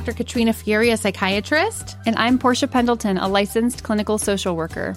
Dr. Katrina Furey, a psychiatrist. And I'm Portia Pendleton, a licensed clinical social worker.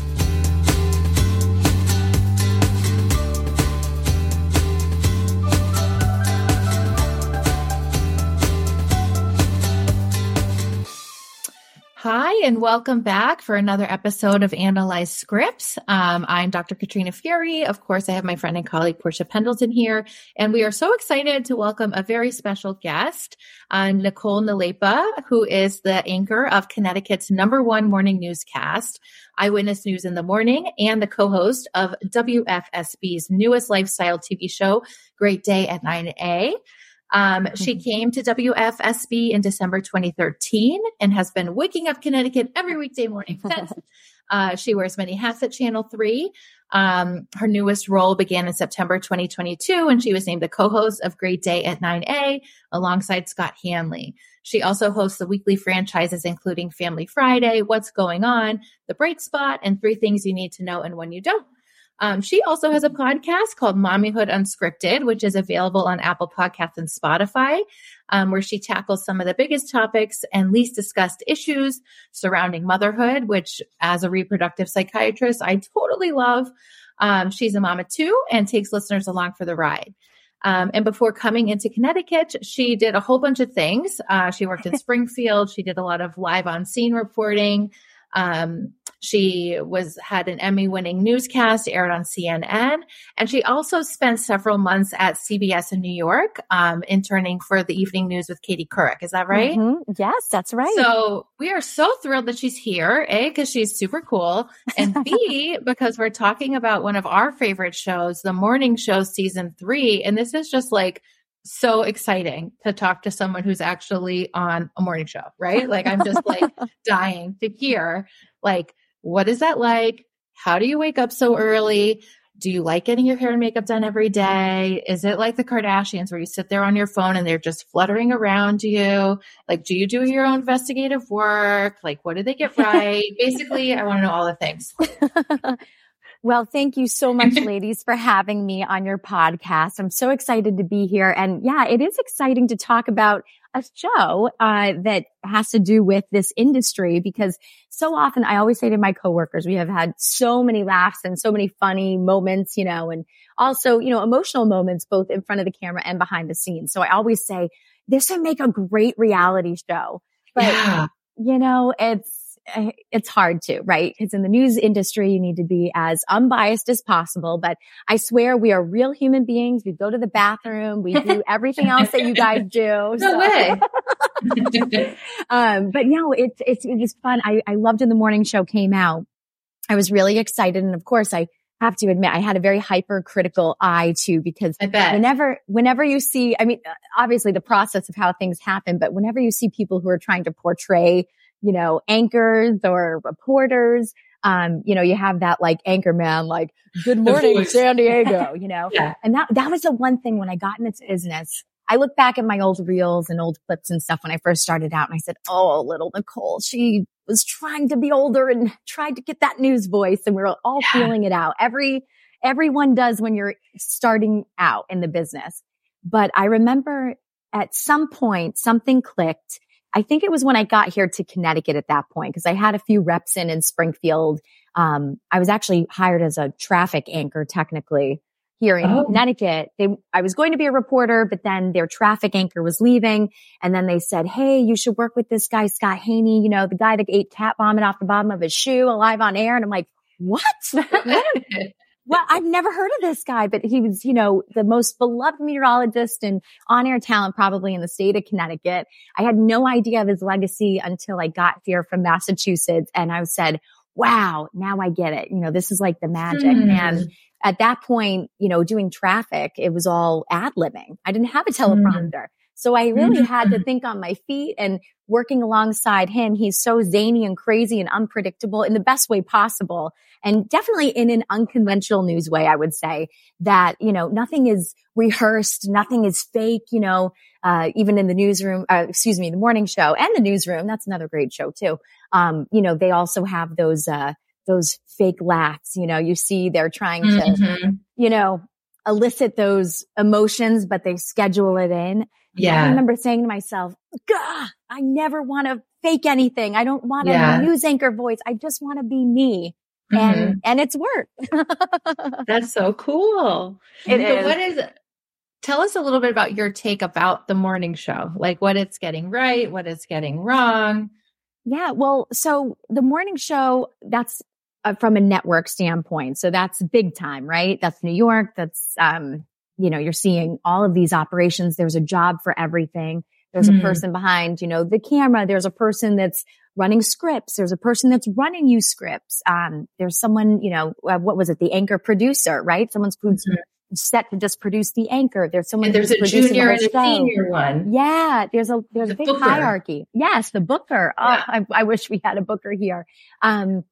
Hi, and welcome back for another episode of Analyze Scripts. Um, I'm Dr. Katrina Furey. Of course, I have my friend and colleague Portia Pendleton here, and we are so excited to welcome a very special guest, uh, Nicole Nalepa, who is the anchor of Connecticut's number one morning newscast, Eyewitness News in the Morning, and the co-host of WFSB's newest lifestyle TV show, Great Day at 9A. Um. She came to WFSB in December 2013 and has been waking up Connecticut every weekday morning since. uh, she wears many hats at Channel 3. Um, her newest role began in September 2022 and she was named the co-host of Great Day at 9A alongside Scott Haney. She also hosts the weekly franchises including Family Friday, What's Going On, The Bright Spot, and Three Things You Need to Know and When You Don't. Um, she also has a podcast called Mommyhood Unscripted, which is available on Apple Podcasts and Spotify, um, where she tackles some of the biggest topics and least discussed issues surrounding motherhood, which as a reproductive psychiatrist, I totally love. Um, she's a mama too and takes listeners along for the ride. Um, and before coming into Connecticut, she did a whole bunch of things. Uh, she worked in Springfield. She did a lot of live on scene reporting. Um, she was had an Emmy winning newscast aired on CNN. And she also spent several months at CBS in New York, um, interning for the evening news with Katie Couric. Is that right? Mm-hmm. Yes, that's right. So we are so thrilled that she's here. A, because she's super cool. And B, because we're talking about one of our favorite shows, the morning show season three. And this is just like so exciting to talk to someone who's actually on a morning show, right? Like I'm just like dying to hear like what is that like? How do you wake up so early? Do you like getting your hair and makeup done every day? Is it like the Kardashians where you sit there on your phone and they're just fluttering around you? Like, do you do your own investigative work? Like, what did they get right? Basically, I want to know all the things. Well, thank you so much, ladies, for having me on your podcast. I'm so excited to be here. And yeah, it is exciting to talk about a show uh, that has to do with this industry because so often I always say to my coworkers, we have had so many laughs and so many funny moments, you know, and also, you know, emotional moments both in front of the camera and behind the scenes. So I always say this would make a great reality show. But, yeah. you know, it's, it's hard to, right? Because in the news industry, you need to be as unbiased as possible. But I swear we are real human beings. We go to the bathroom. We do everything else that you guys do. No so. way. um, but no, it's, it's, it was fun. I, I loved when the morning show came out. I was really excited. And of course, I have to admit, I had a very hypercritical eye too, because whenever, whenever you see, I mean, obviously the process of how things happen, but whenever you see people who are trying to portray you know, anchors or reporters. Um, you know, you have that like anchor man, like, good morning, San Diego, you know, yeah. and that, that was the one thing when I got into business. I look back at my old reels and old clips and stuff when I first started out and I said, Oh, little Nicole, she was trying to be older and tried to get that news voice and we are all yeah. feeling it out. Every, everyone does when you're starting out in the business. But I remember at some point something clicked I think it was when I got here to Connecticut at that point because I had a few reps in in Springfield. Um, I was actually hired as a traffic anchor technically here in oh. Connecticut. They, I was going to be a reporter, but then their traffic anchor was leaving. And then they said, Hey, you should work with this guy, Scott Haney, you know, the guy that ate cat vomit off the bottom of his shoe alive on air. And I'm like, what? well, I've never heard of this guy, but he was, you know, the most beloved meteorologist and on-air talent probably in the state of Connecticut. I had no idea of his legacy until I got here from Massachusetts and I said, wow, now I get it. You know, this is like the magic. Hmm. And at that point, you know, doing traffic, it was all ad libbing. I didn't have a hmm. teleprompter. So I really mm-hmm. had to think on my feet and working alongside him. He's so zany and crazy and unpredictable in the best way possible. And definitely in an unconventional news way, I would say that, you know, nothing is rehearsed. Nothing is fake, you know, uh, even in the newsroom, uh, excuse me, the morning show and the newsroom. That's another great show too. Um, you know, they also have those, uh, those fake laughs, you know, you see they're trying to, mm-hmm. you know, elicit those emotions, but they schedule it in. Yeah. I remember saying to myself, Gah, I never want to fake anything. I don't want yeah. a news anchor voice. I just want to be me. Mm-hmm. And, and it's worked. That's so cool. It so is. what is, tell us a little bit about your take about the morning show, like what it's getting right, what it's getting wrong. Yeah. Well, so the morning show, that's uh, from a network standpoint. So that's big time, right? That's New York. That's, um, you know, you're seeing all of these operations. There's a job for everything. There's mm-hmm. a person behind, you know, the camera. There's a person that's running scripts. There's a person that's running you scripts. Um, there's someone, you know, uh, what was it? The anchor producer, right? Someone's mm-hmm set to just produce the anchor. There's someone and there's a junior and a senior one. Yeah, there's a there's the a big booker. hierarchy. Yes, the booker. Oh, yeah. I, I, wish we had a booker here. Um,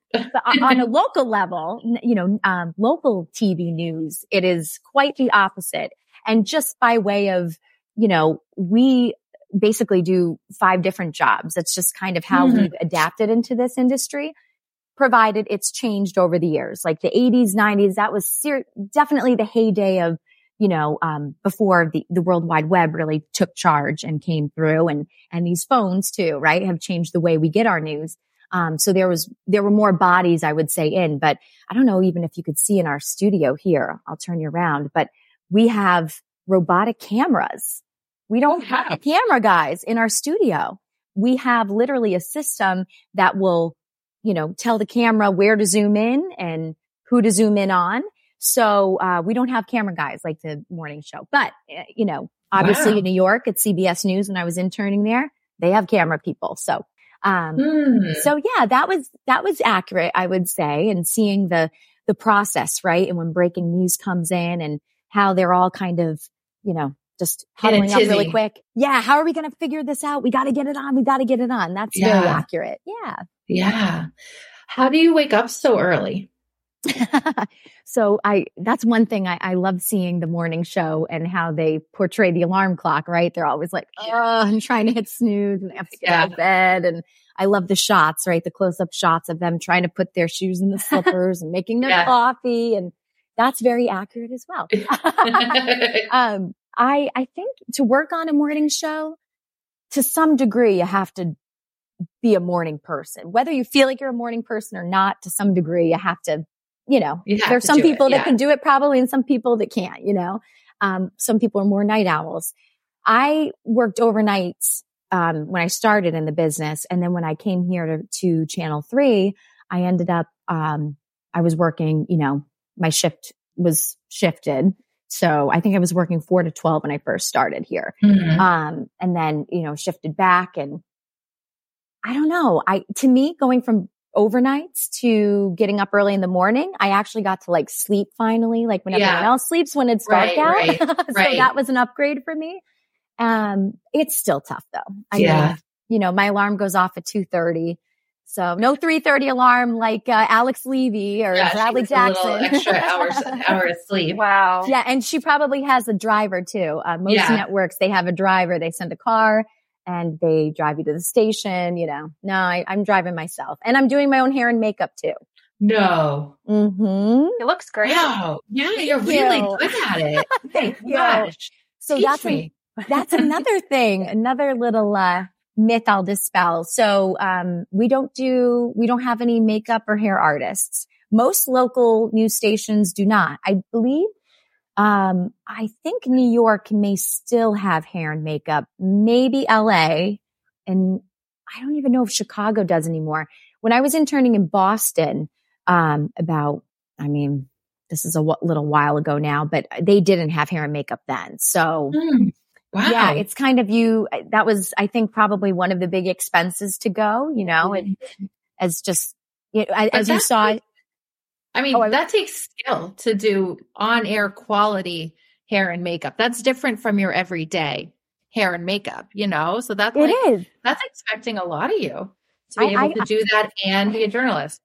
on a local level, you know, um, local TV news, it is quite the opposite. And just by way of, you know, we basically do five different jobs. That's just kind of how mm-hmm. we've adapted into this industry provided it's changed over the years. Like the 80s, 90s, that was ser- definitely the heyday of, you know, um, before the, the World Wide Web really took charge and came through and, and these phones too, right, have changed the way we get our news. Um, so there was, there were more bodies, I would say in, but I don't know even if you could see in our studio here. I'll turn you around, but we have robotic cameras. We don't have camera guys in our studio. We have literally a system that will you know, tell the camera where to zoom in and who to zoom in on. So, uh, we don't have camera guys like the morning show, but, uh, you know, obviously wow. in New York at CBS News when I was interning there, they have camera people. So, um, mm. so yeah, that was, that was accurate, I would say, and seeing the, the process, right? And when breaking news comes in and how they're all kind of, you know, just huddling up really quick. Yeah. How are we going to figure this out? We got to get it on. We got to get it on. That's yeah. very accurate. Yeah. Yeah. How do you wake up so early? so I, that's one thing I, I love seeing the morning show and how they portray the alarm clock, right? They're always like, oh, I'm trying to hit snooze and they have to get out of bed. And I love the shots, right? The close up shots of them trying to put their shoes in the slippers and making their yeah. coffee. And that's very accurate as well. um, I, I think to work on a morning show, to some degree, you have to be a morning person. Whether you feel like you're a morning person or not, to some degree, you have to, you know, you there's some people it, yeah. that can do it probably and some people that can't, you know. Um, some people are more night owls. I worked overnights um, when I started in the business. And then when I came here to, to Channel 3, I ended up, um, I was working, you know, my shift was shifted so I think I was working four to 12 when I first started here. Mm-hmm. Um, and then, you know, shifted back and I don't know. I, to me, going from overnights to getting up early in the morning, I actually got to like sleep finally, like when yeah. everyone else sleeps when it's dark right, out. Right, so right. that was an upgrade for me. Um, it's still tough though. I yeah. Mean, you know, my alarm goes off at 2.30. So no 3:30 alarm like uh, Alex Levy or yeah, Bradley Jackson. extra hours hour of sleep. Wow. Yeah, and she probably has a driver too. Uh, most yeah. networks they have a driver. They send a car and they drive you to the station. You know, no, I, am driving myself, and I'm doing my own hair and makeup too. No. Mm-hmm. It looks great. Wow. Yeah, you're really you. good at it. Thank gosh. So Teach that's a, that's another thing. Another little uh, myth I'll dispel. So, um, we don't do, we don't have any makeup or hair artists. Most local news stations do not. I believe, um, I think New York may still have hair and makeup, maybe LA. And I don't even know if Chicago does anymore. When I was interning in Boston, um, about, I mean, this is a w- little while ago now, but they didn't have hair and makeup then. So, mm. Wow. Yeah, it's kind of you. That was, I think, probably one of the big expenses to go. You know, and as just you know, as you saw. I mean, oh, that takes skill to do on-air quality hair and makeup. That's different from your everyday hair and makeup. You know, so that's like, it is. That's expecting a lot of you to be I, able I, to do that and be a journalist.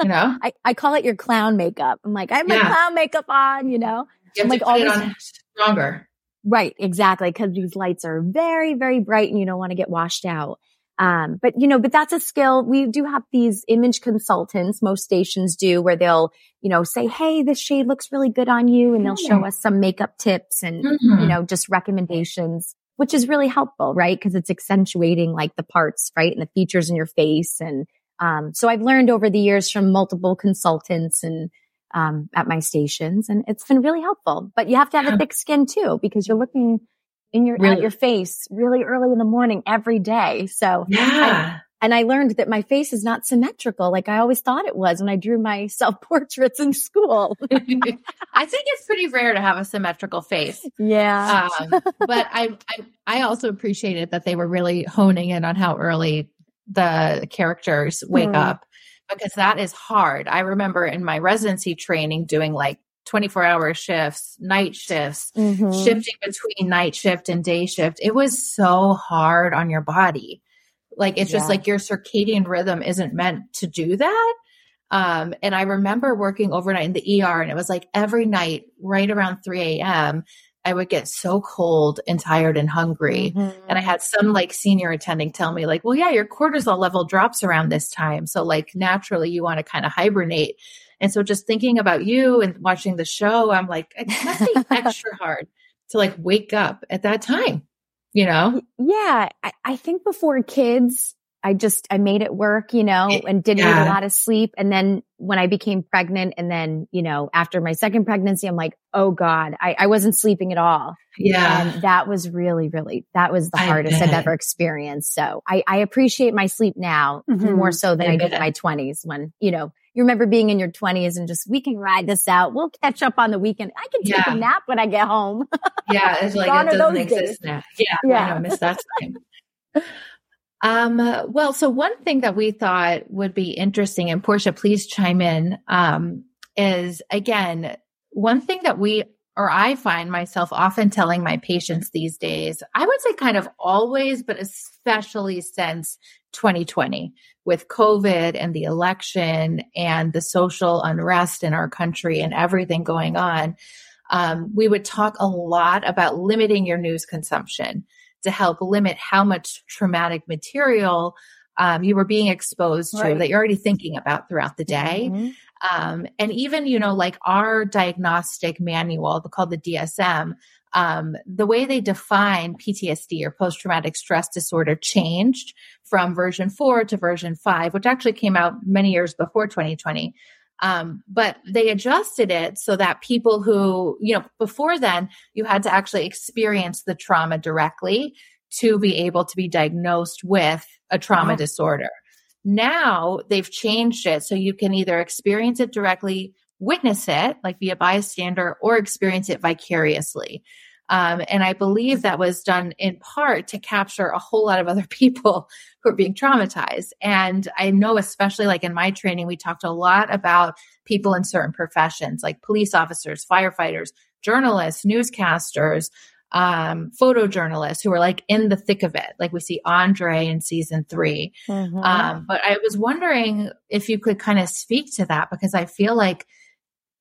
You know, I, I call it your clown makeup. I'm like, I have my yeah. clown makeup on. You know, you I'm like on stronger. Right, exactly. Cause these lights are very, very bright and you don't want to get washed out. Um, but you know, but that's a skill. We do have these image consultants, most stations do, where they'll, you know, say, Hey, this shade looks really good on you. And they'll show us some makeup tips and, mm-hmm. you know, just recommendations, which is really helpful, right? Cause it's accentuating like the parts, right? And the features in your face. And, um, so I've learned over the years from multiple consultants and, um, at my stations and it's been really helpful. But you have to have yeah. a thick skin too because you're looking in your really? at your face really early in the morning every day. So yeah. I, and I learned that my face is not symmetrical like I always thought it was when I drew my self portraits in school. I think it's pretty rare to have a symmetrical face. Yeah. Um, but I, I, I also appreciated that they were really honing in on how early the characters wake mm. up because that is hard. I remember in my residency training doing like 24 hour shifts, night shifts, mm-hmm. shifting between night shift and day shift. It was so hard on your body. Like it's yeah. just like your circadian rhythm isn't meant to do that. Um, and I remember working overnight in the ER and it was like every night, right around 3 a.m., I would get so cold and tired and hungry. Mm-hmm. And I had some like senior attending tell me, like, well, yeah, your cortisol level drops around this time. So, like, naturally, you want to kind of hibernate. And so, just thinking about you and watching the show, I'm like, it must be extra hard to like wake up at that time, you know? Yeah. I, I think before kids, I just, I made it work, you know, and didn't yeah. need a lot of sleep. And then when I became pregnant and then, you know, after my second pregnancy, I'm like, oh God, I, I wasn't sleeping at all. Yeah. And that was really, really, that was the hardest I've ever experienced. So I, I appreciate my sleep now mm-hmm. more so than I, I did in my twenties when, you know, you remember being in your twenties and just, we can ride this out. We'll catch up on the weekend. I can take yeah. a nap when I get home. yeah. It's like, it doesn't exist now. Yeah. Yeah. I miss that time. Um, well, so one thing that we thought would be interesting, and Portia, please chime in, um, is again, one thing that we or I find myself often telling my patients these days, I would say kind of always, but especially since 2020 with COVID and the election and the social unrest in our country and everything going on. Um, we would talk a lot about limiting your news consumption to help limit how much traumatic material um, you were being exposed right. to that you're already thinking about throughout the day. Mm-hmm. Um, and even, you know, like our diagnostic manual called the DSM, um, the way they define PTSD or post traumatic stress disorder changed from version four to version five, which actually came out many years before 2020. Um, but they adjusted it so that people who, you know, before then, you had to actually experience the trauma directly to be able to be diagnosed with a trauma oh. disorder. Now they've changed it so you can either experience it directly, witness it, like be a bystander, or experience it vicariously. Um, and I believe that was done in part to capture a whole lot of other people who are being traumatized. And I know, especially like in my training, we talked a lot about people in certain professions like police officers, firefighters, journalists, newscasters, um, photojournalists who are like in the thick of it, like we see Andre in season 3 mm-hmm. um, but I was wondering if you could kind of speak to that because I feel like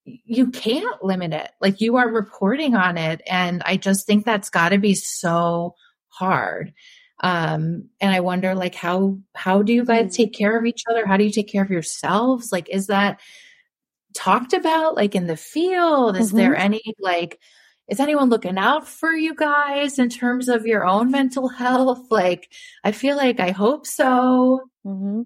you can't limit it. Like you are reporting on it. And I just think that's got to be so hard. Um, and I wonder like how, how do you guys mm. take care of each other? How do you take care of yourselves? Like, is that talked about like in the field? Is mm-hmm. there any like, is anyone looking out for you guys in terms of your own mental health? Like, I feel like I hope so. Mm-hmm.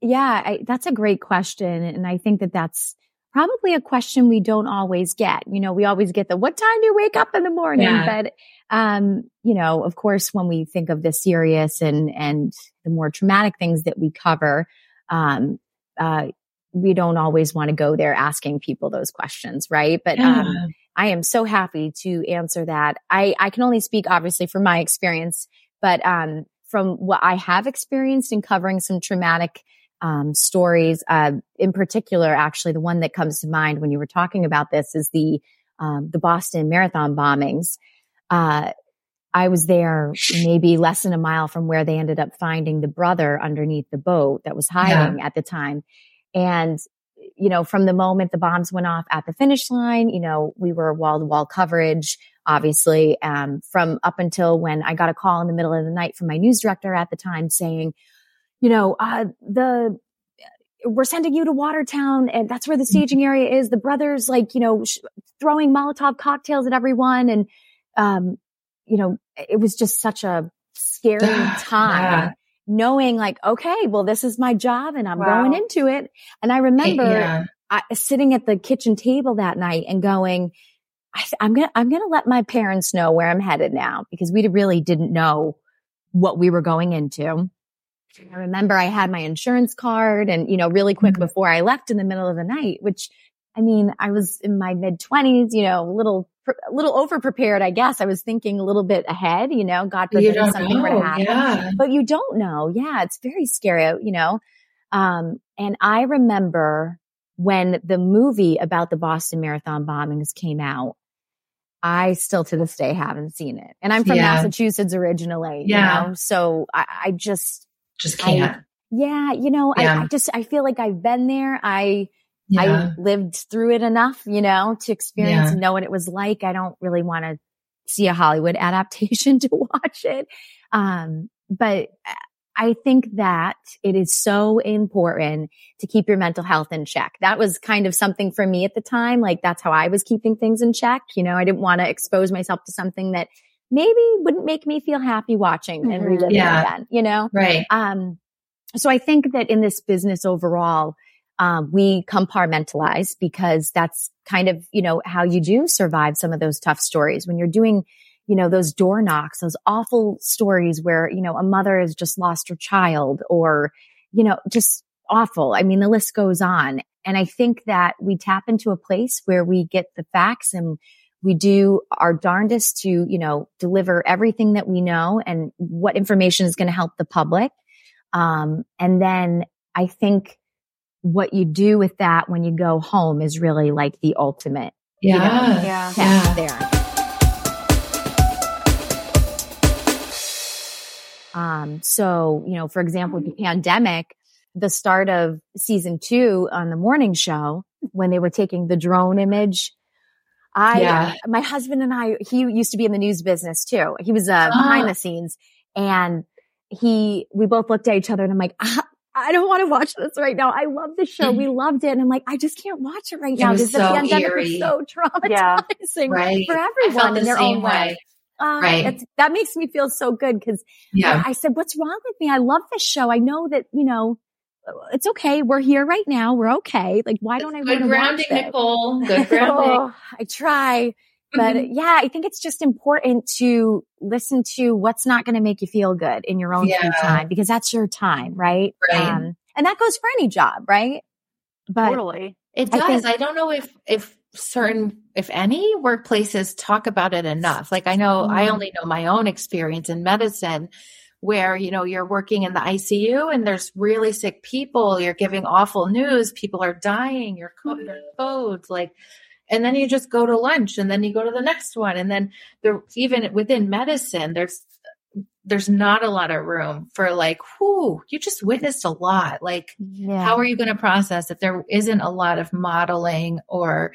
Yeah, I, that's a great question. And I think that that's probably a question we don't always get. You know, we always get the, what time do you wake up in the morning? Yeah. But, um, you know, of course, when we think of the serious and, and the more traumatic things that we cover, um, uh, we don't always want to go there asking people those questions, right? But, yeah. um, I am so happy to answer that. I, I can only speak obviously from my experience, but, um, from what I have experienced in covering some traumatic, um, stories, uh, in particular, actually, the one that comes to mind when you were talking about this is the, um, the Boston Marathon bombings. Uh, I was there maybe less than a mile from where they ended up finding the brother underneath the boat that was hiding yeah. at the time. And you know, from the moment the bombs went off at the finish line, you know, we were wall to wall coverage, obviously, um, from up until when I got a call in the middle of the night from my news director at the time saying, you know, uh, the, we're sending you to Watertown and that's where the mm-hmm. staging area is. The brothers like, you know, sh- throwing Molotov cocktails at everyone. And, um, you know, it was just such a scary time. Yeah knowing like, okay, well, this is my job and I'm wow. going into it. And I remember yeah. I, sitting at the kitchen table that night and going, I, I'm going to, I'm going to let my parents know where I'm headed now because we really didn't know what we were going into. I remember I had my insurance card and, you know, really quick mm-hmm. before I left in the middle of the night, which I mean, I was in my mid twenties, you know, a little a little over prepared, I guess. I was thinking a little bit ahead, you know, God forbid something know. were to happen. Yeah. But you don't know. Yeah, it's very scary, you know. Um, and I remember when the movie about the Boston Marathon bombings came out, I still to this day haven't seen it. And I'm from yeah. Massachusetts originally, yeah. you know, so I, I just just can't. I, yeah, you know, yeah. I, I just I feel like I've been there. I yeah. I lived through it enough, you know, to experience yeah. and know what it was like. I don't really want to see a Hollywood adaptation to watch it. Um, but I think that it is so important to keep your mental health in check. That was kind of something for me at the time. Like that's how I was keeping things in check. You know, I didn't want to expose myself to something that maybe wouldn't make me feel happy watching and mm-hmm. reliving yeah. again, you know? Right. Um, so I think that in this business overall, um, we compartmentalize because that's kind of, you know, how you do survive some of those tough stories when you're doing, you know, those door knocks, those awful stories where, you know, a mother has just lost her child or, you know, just awful. I mean, the list goes on. And I think that we tap into a place where we get the facts and we do our darndest to, you know, deliver everything that we know and what information is going to help the public. Um, and then I think what you do with that when you go home is really like the ultimate Yeah. you know, Yeah. Yeah. there. Um, so, you know, for example, with the pandemic, the start of season two on the morning show, when they were taking the drone image, I, Yeah. my husband and I, he used to be in the news business too. He was, uh, Ah. behind the scenes and he, we both looked at each other and I'm like, ah, I don't want to watch this right now. I love the show. We loved it. And I'm like, I just can't watch it right It now the so pandemic eerie. was so Yeah. traumatizing Right. for everyone the in their own way. way. Uh, Right. that makes me feel so good because Yeah. I said, what's wrong with me? I love this show. I know that, you know, it's okay. We're here right now. We're okay. Like, why don't I Good grounding? Nicole. Good grounding. Oh, I try. But Mhm. yeah, I think it's just important to listen to what's not going to make you feel good in your own Yeah. time because that's your time, right? Right. Um, and that goes for any job, right? But totally. It I does. think- I, don't know if if certain if any workplaces talk about it enough. Like I know I Mhm. only know my own experience in medicine where you know you're working in the ICU and there's really sick people, you're giving awful news, people are dying, you're coding codes mm-hmm. like and then you just go to lunch and then you go to the next one. And then there even within medicine there's there's not a lot of room for like whoo you just witnessed a lot. Like yeah. how are you going to process if there isn't a lot of modeling or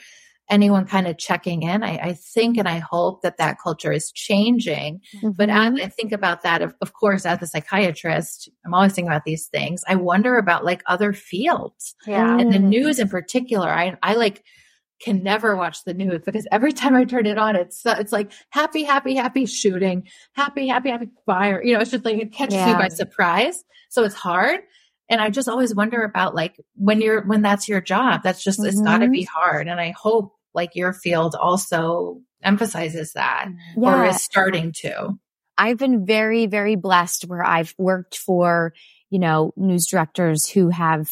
anyone kind of checking in I, I think and i hope that that culture is changing but Mhm. as i think about that of, of course as a psychiatrist i'm always thinking about these things i wonder about like other fields Yeah. and the Mm. news in particular i i like can never watch the news because every time I turn it on, it's it's like happy, happy, happy shooting, happy, happy, happy fire. You know, it's just like it catches you by surprise. So it's hard. And I just always wonder about like when you're when that's your job, that's just it's got to Mhm. be hard. And I hope like your field also emphasizes that or is starting to. I've been very, very blessed where I've worked for, you know, news directors who have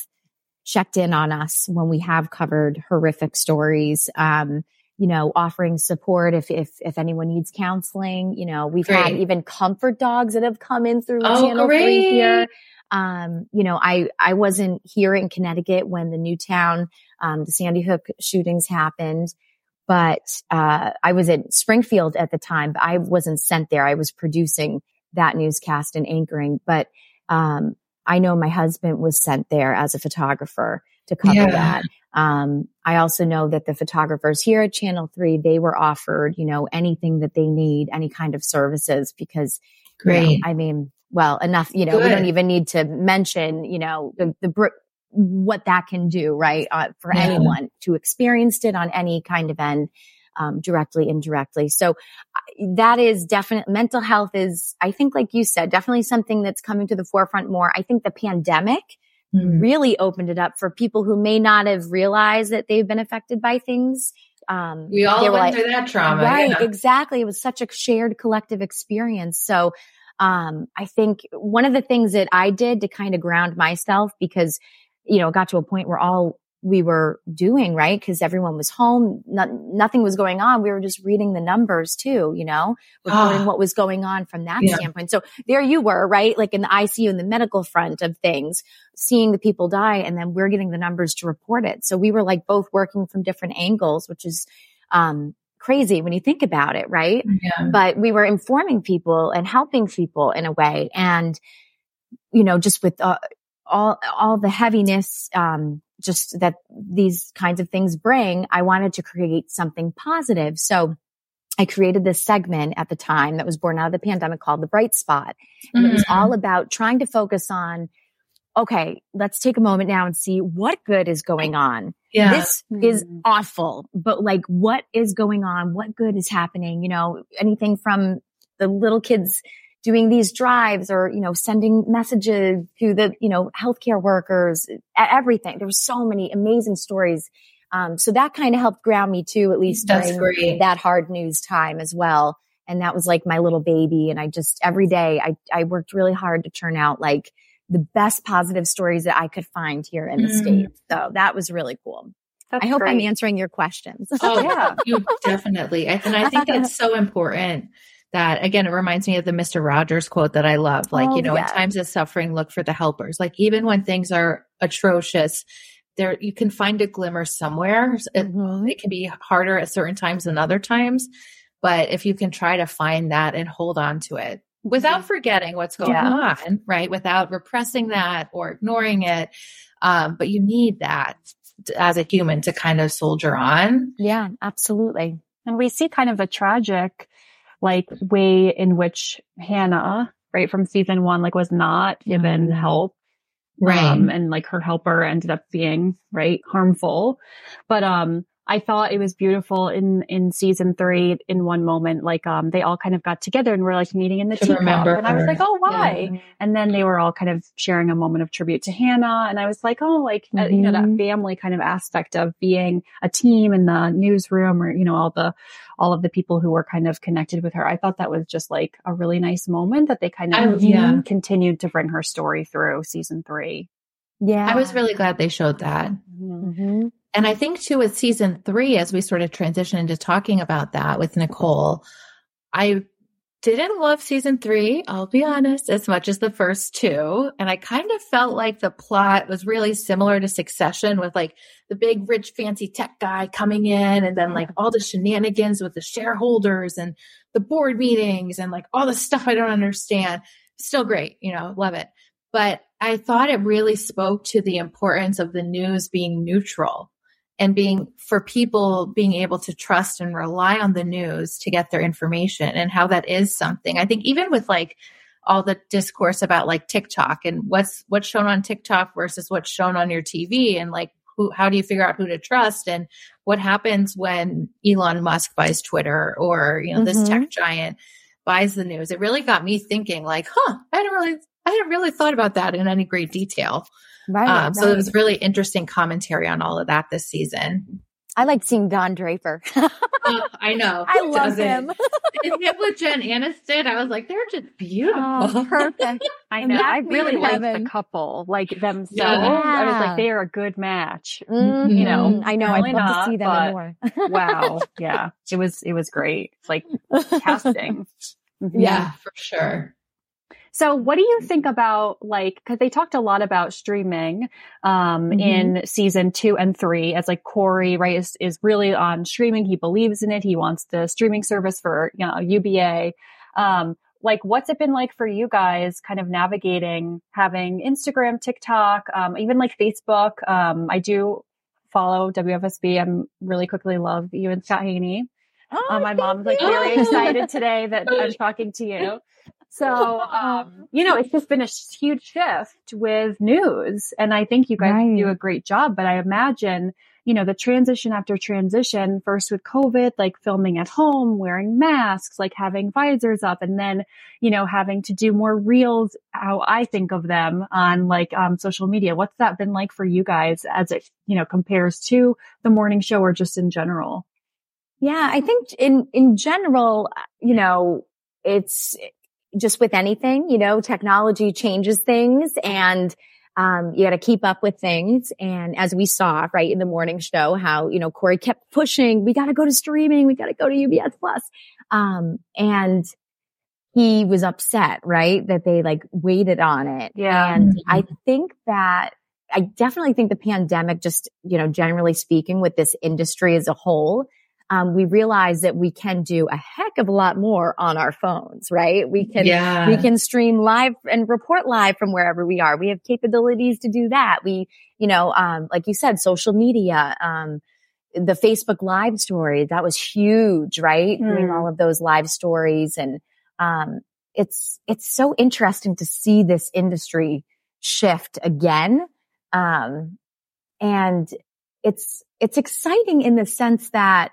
checked in on us when we have covered horrific stories. Um, you know, offering support if, if, if anyone needs counseling, you know, we've had even comfort dogs that have come in through Oh, channel three here. Um, you know, I, I wasn't here in Connecticut when the Newtown, um, the Sandy Hook shootings happened but uh, I was in Springfield at the time, but I wasn't sent there. I was producing that newscast and anchoring. But um, I know my husband was sent there as a photographer to cover Yeah. that. Um, I also know that the photographers here at Channel Three they were offered, you know, anything that they need, any kind of services, because you know, Great. I mean, well, enough. You know, we don't even need to mention, you know, the the br- what that can do, right? Uh, for Yeah. anyone to experienced it on any kind of end, um, directly, indirectly. So that is definite mental health is, I think, like you said, definitely something that's coming to the forefront more. I think the pandemic Mm. really opened it up for people who may not have realized that they've been affected by things. Um, We all went like, through that trauma. Right, yeah. exactly. It was such a shared collective experience. So, um, I think one of the things that I did to kind of ground myself because, you know, it got to a point where all we were doing, right? Because everyone was home, not, nothing was going on. We were just reading the numbers too, you know, reporting Ah. what was going on from that Yeah. standpoint. So there you were, right? Like in the ICU, in the medical front of things, seeing the people die, and then we're getting the numbers to report it. So we were like both working from different angles, which is, um, crazy when you think about it, right? Yeah. But we were informing people and helping people in a way. And, you know, just with uh, all, all the heaviness, um, just that these kinds of things bring, I wanted to create something positive. So I created this segment at the time that was born out of the pandemic called the bright spot. And it was Mhm. all about trying to focus on, okay, let's take a moment now and see what good is going on yeah. this is Mm. awful, but like what is going on? What good is happening? You know, anything from the little kids doing these drives or, you know, sending messages to the, you know, healthcare workers, everything. There were so many amazing stories. Um, so that kind of helped ground me too, at least That's during great. that hard news time as well. And that was like my little baby. And I just every day I, I worked really hard to turn out like the best positive stories that I could find here in the Mm. States. So that was really cool. That's I hope I'm answering your questions. Oh, Yeah. you definitely. And and I think that's so important that again, it reminds me of the Mr. Rogers quote that I love. Like, Oh, you know, yes. in times of suffering, look for the helpers. Like even when things are atrocious, there you can find a glimmer somewhere. It, Mhm. it can be harder at certain times than other times, but if you can try to find that and hold on to it without forgetting what's going Yeah. on, right? Without repressing that or ignoring it. Um, but you need that as a human to kind of soldier on. Yeah, absolutely. And we see kind of a tragic, like, way in which Hannah, right, from season one, like, was not given Mhm. help. Um, and like her helper ended up being, right, harmful. But, um, I thought it was beautiful in, in season three, in one moment, like, um, they all kind of got together and were like meeting in the To teacup. remember And I was like, oh, why? Yeah. And then they were all kind of sharing a moment of tribute to Hannah. And I was like, oh, like, uh, you know, that Mhm. family kind of aspect of being a team in the newsroom or, you know, all the, all of the people who were kind of connected with her. I thought that was just like a really nice moment that they kind I- of yeah. continued to bring her story through season three. Yeah. I was really glad they showed that. hmm And I think too with season three, as we sort of transition into talking about that with Nicole, I didn't love season three, I'll be honest, as much as the first two. And I kind of felt like the plot was really similar to Succession with like the big rich fancy tech guy coming in and then like mm-hmm. all the shenanigans with the shareholders and the board meetings and like all the stuff I don't understand. Still great, you know, love it. But I thought it really spoke to the importance of the news being neutral and being for people being able to trust and rely on the news to get their information and how that is something. I think even with like all the discourse about like TikTok and what's what's shown on TikTok versus what's shown on your TV and like who how do you figure out who to trust and what happens when Elon Musk buys Twitter or you know this Mhm. tech giant buys the news. It really got me thinking like, huh, I hadn't really I hadn't really thought about that in any great detail. Right. Um, so it was really interesting commentary on all of that this season. I like seeing Don Draper. Oh, I know. I Who love doesn't? him. And him with Jen Aniston, I was like, they're just beautiful. Oh, perfect. I And know. I really weird liked the couple, like themselves. Yeah. I was like, they are a good match. Mhm. You know, I know. I'd love not, to see them more. Wow. yeah. It was, it was great. Like casting. Mhm. yeah, for sure. So what do you think about like, cause they talked a lot about streaming, um, Mhm. in season two and three as like Cory, right, is, is really on streaming. He believes in it. He wants the streaming service for, you know, UBA. Um, like what's it been like for you guys kind of navigating having Instagram, TikTok, um, even like Facebook? Um, I do follow WFSB. I'm really quickly love you and Scott Haney. Oh, Uh, my mom's like you. very excited today that I'm talking to you. So, um, you know, it's just been a huge shift with news. And I think you guys Right. do a great job, but I imagine, you know, the transition after transition, first with COVID, like filming at home, wearing masks, like having visors up, and then, you know, having to do more reels, how I think of them on like, um, social media. What's that been like for you guys as it, you know, compares to the morning show or just in general? Yeah, I think in in general, you know, it's just with anything, you know, technology changes things and um, you got to keep up with things. And as we saw, right, in the morning show, how, you know, Cory kept pushing, we got to go to streaming. We got to go to UBA plus. Um, and he was upset, right, that they like waited on it. Yeah. And I think that I definitely think the pandemic just, you know, generally speaking with this industry as a whole, um, we realize that we can do a heck of a lot more on our phones, right? We can, yeah. we can stream live and report live from wherever we are. We have capabilities to do that. We, you know, um, like you said, social media, um, the Facebook live story, that was huge, right? Doing Mm. all of those live stories and, um, it's, it's so interesting to see this industry shift again. Um, and it's, it's exciting in the sense that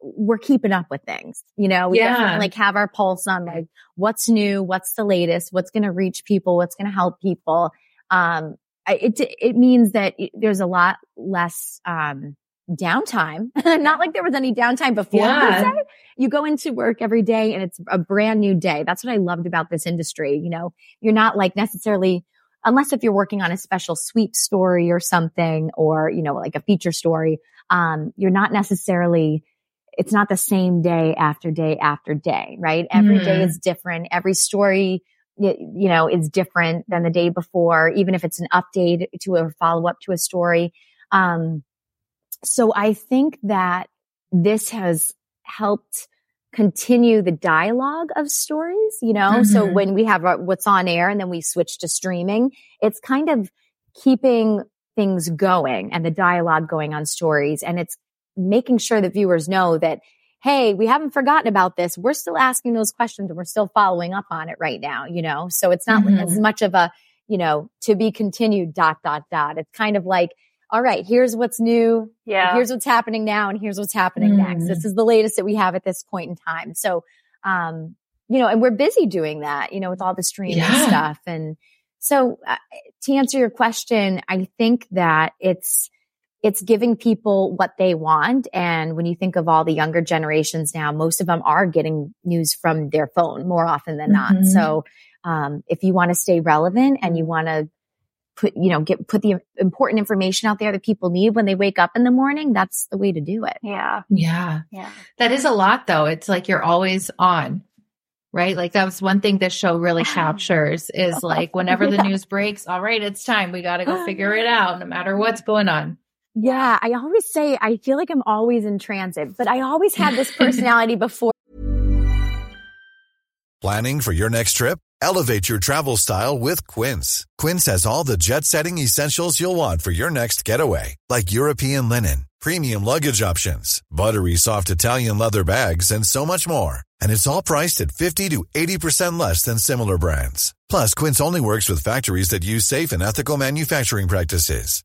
we're keeping up with things, you know, we Yeah. definitely like have our pulse on like what's new, what's the latest, what's going to reach people, what's going to help people. Um, it, it means that it- there's a lot less, um, downtime. Not like there was any downtime before. Yeah. You go into work every day and it's a brand new day. That's what I loved about this industry. You know, you're not like necessarily, unless if you're working on a special sweep story or something, or, you know, like a feature story, um, you're not necessarily, it's not the same day after day after day, right? Every day Mhm. is different. Every story, you know, is different than the day before, even if it's an update to a follow up to a story. Um, so I think that this has helped continue the dialogue of stories, you know? Mm-hmm. So when we have what's on air and then we switch to streaming, it's kind of keeping things going and the dialogue going on stories. And it's making sure that viewers know that, Hey, we haven't forgotten about this. We're still asking those questions and we're still following up on it right now, you know? So it's not mm-hmm. as much of a, you know, to be continued dot, dot, dot. It's kind of like, all right, here's what's new. Yeah. Here's what's happening now and here's what's happening mm. next. This is the latest that we have at this point in time. So, um, you know, and we're busy doing that, you know, with all the streaming yeah. stuff. And so uh, to answer your question, I think that it's, it's giving people what they want. And when you think of all the younger generations now, most of them are getting news from their phone more often than mm-hmm. not. So, um, if you want to stay relevant and you want to put, you know, get, put the important information out there that people need when they wake up in the morning, that's the way to do it. Yeah. Yeah. Yeah. That is a lot though. It's like you're always on, right? Like that was one thing this show really captures is like whenever the news breaks, all right, it's time. We got to go figure it out no matter what's going on. Yeah. I always say, I feel like I'm always in transit, but I always had this personality before. Planning for your next trip? Elevate your travel style with Quince. Quince has all the jet setting essentials you'll want for your next getaway, like European linen, premium luggage options, buttery soft Italian leather bags, and so much more. And it's all priced at 50 to 80% less than similar brands. Plus, Quince only works with factories that use safe and ethical manufacturing practices.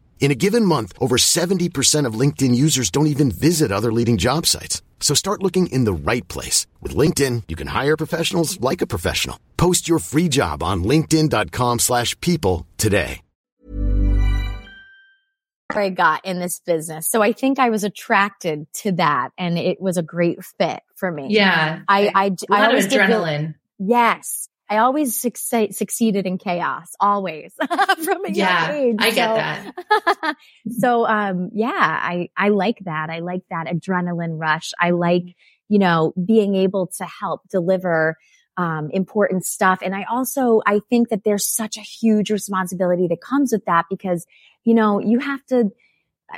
In a given month, over 70% of LinkedIn users don't even visit other leading job sites. So start looking in the right place. With LinkedIn, you can hire professionals like a professional. Post your free job on linkedin.com slash people today. I got in this business. So I think I was attracted to that and it was a great fit for me. Yeah. I, I, a lot I of adrenaline. yes. I always succeed, succeeded in chaos, always from a yeah, young age. I get so, that. so, um, yeah, I, I like that. I like that adrenaline rush. I like, you know, being able to help deliver, um, important stuff. And I also, I think that there's such a huge responsibility that comes with that because, you know, you have to,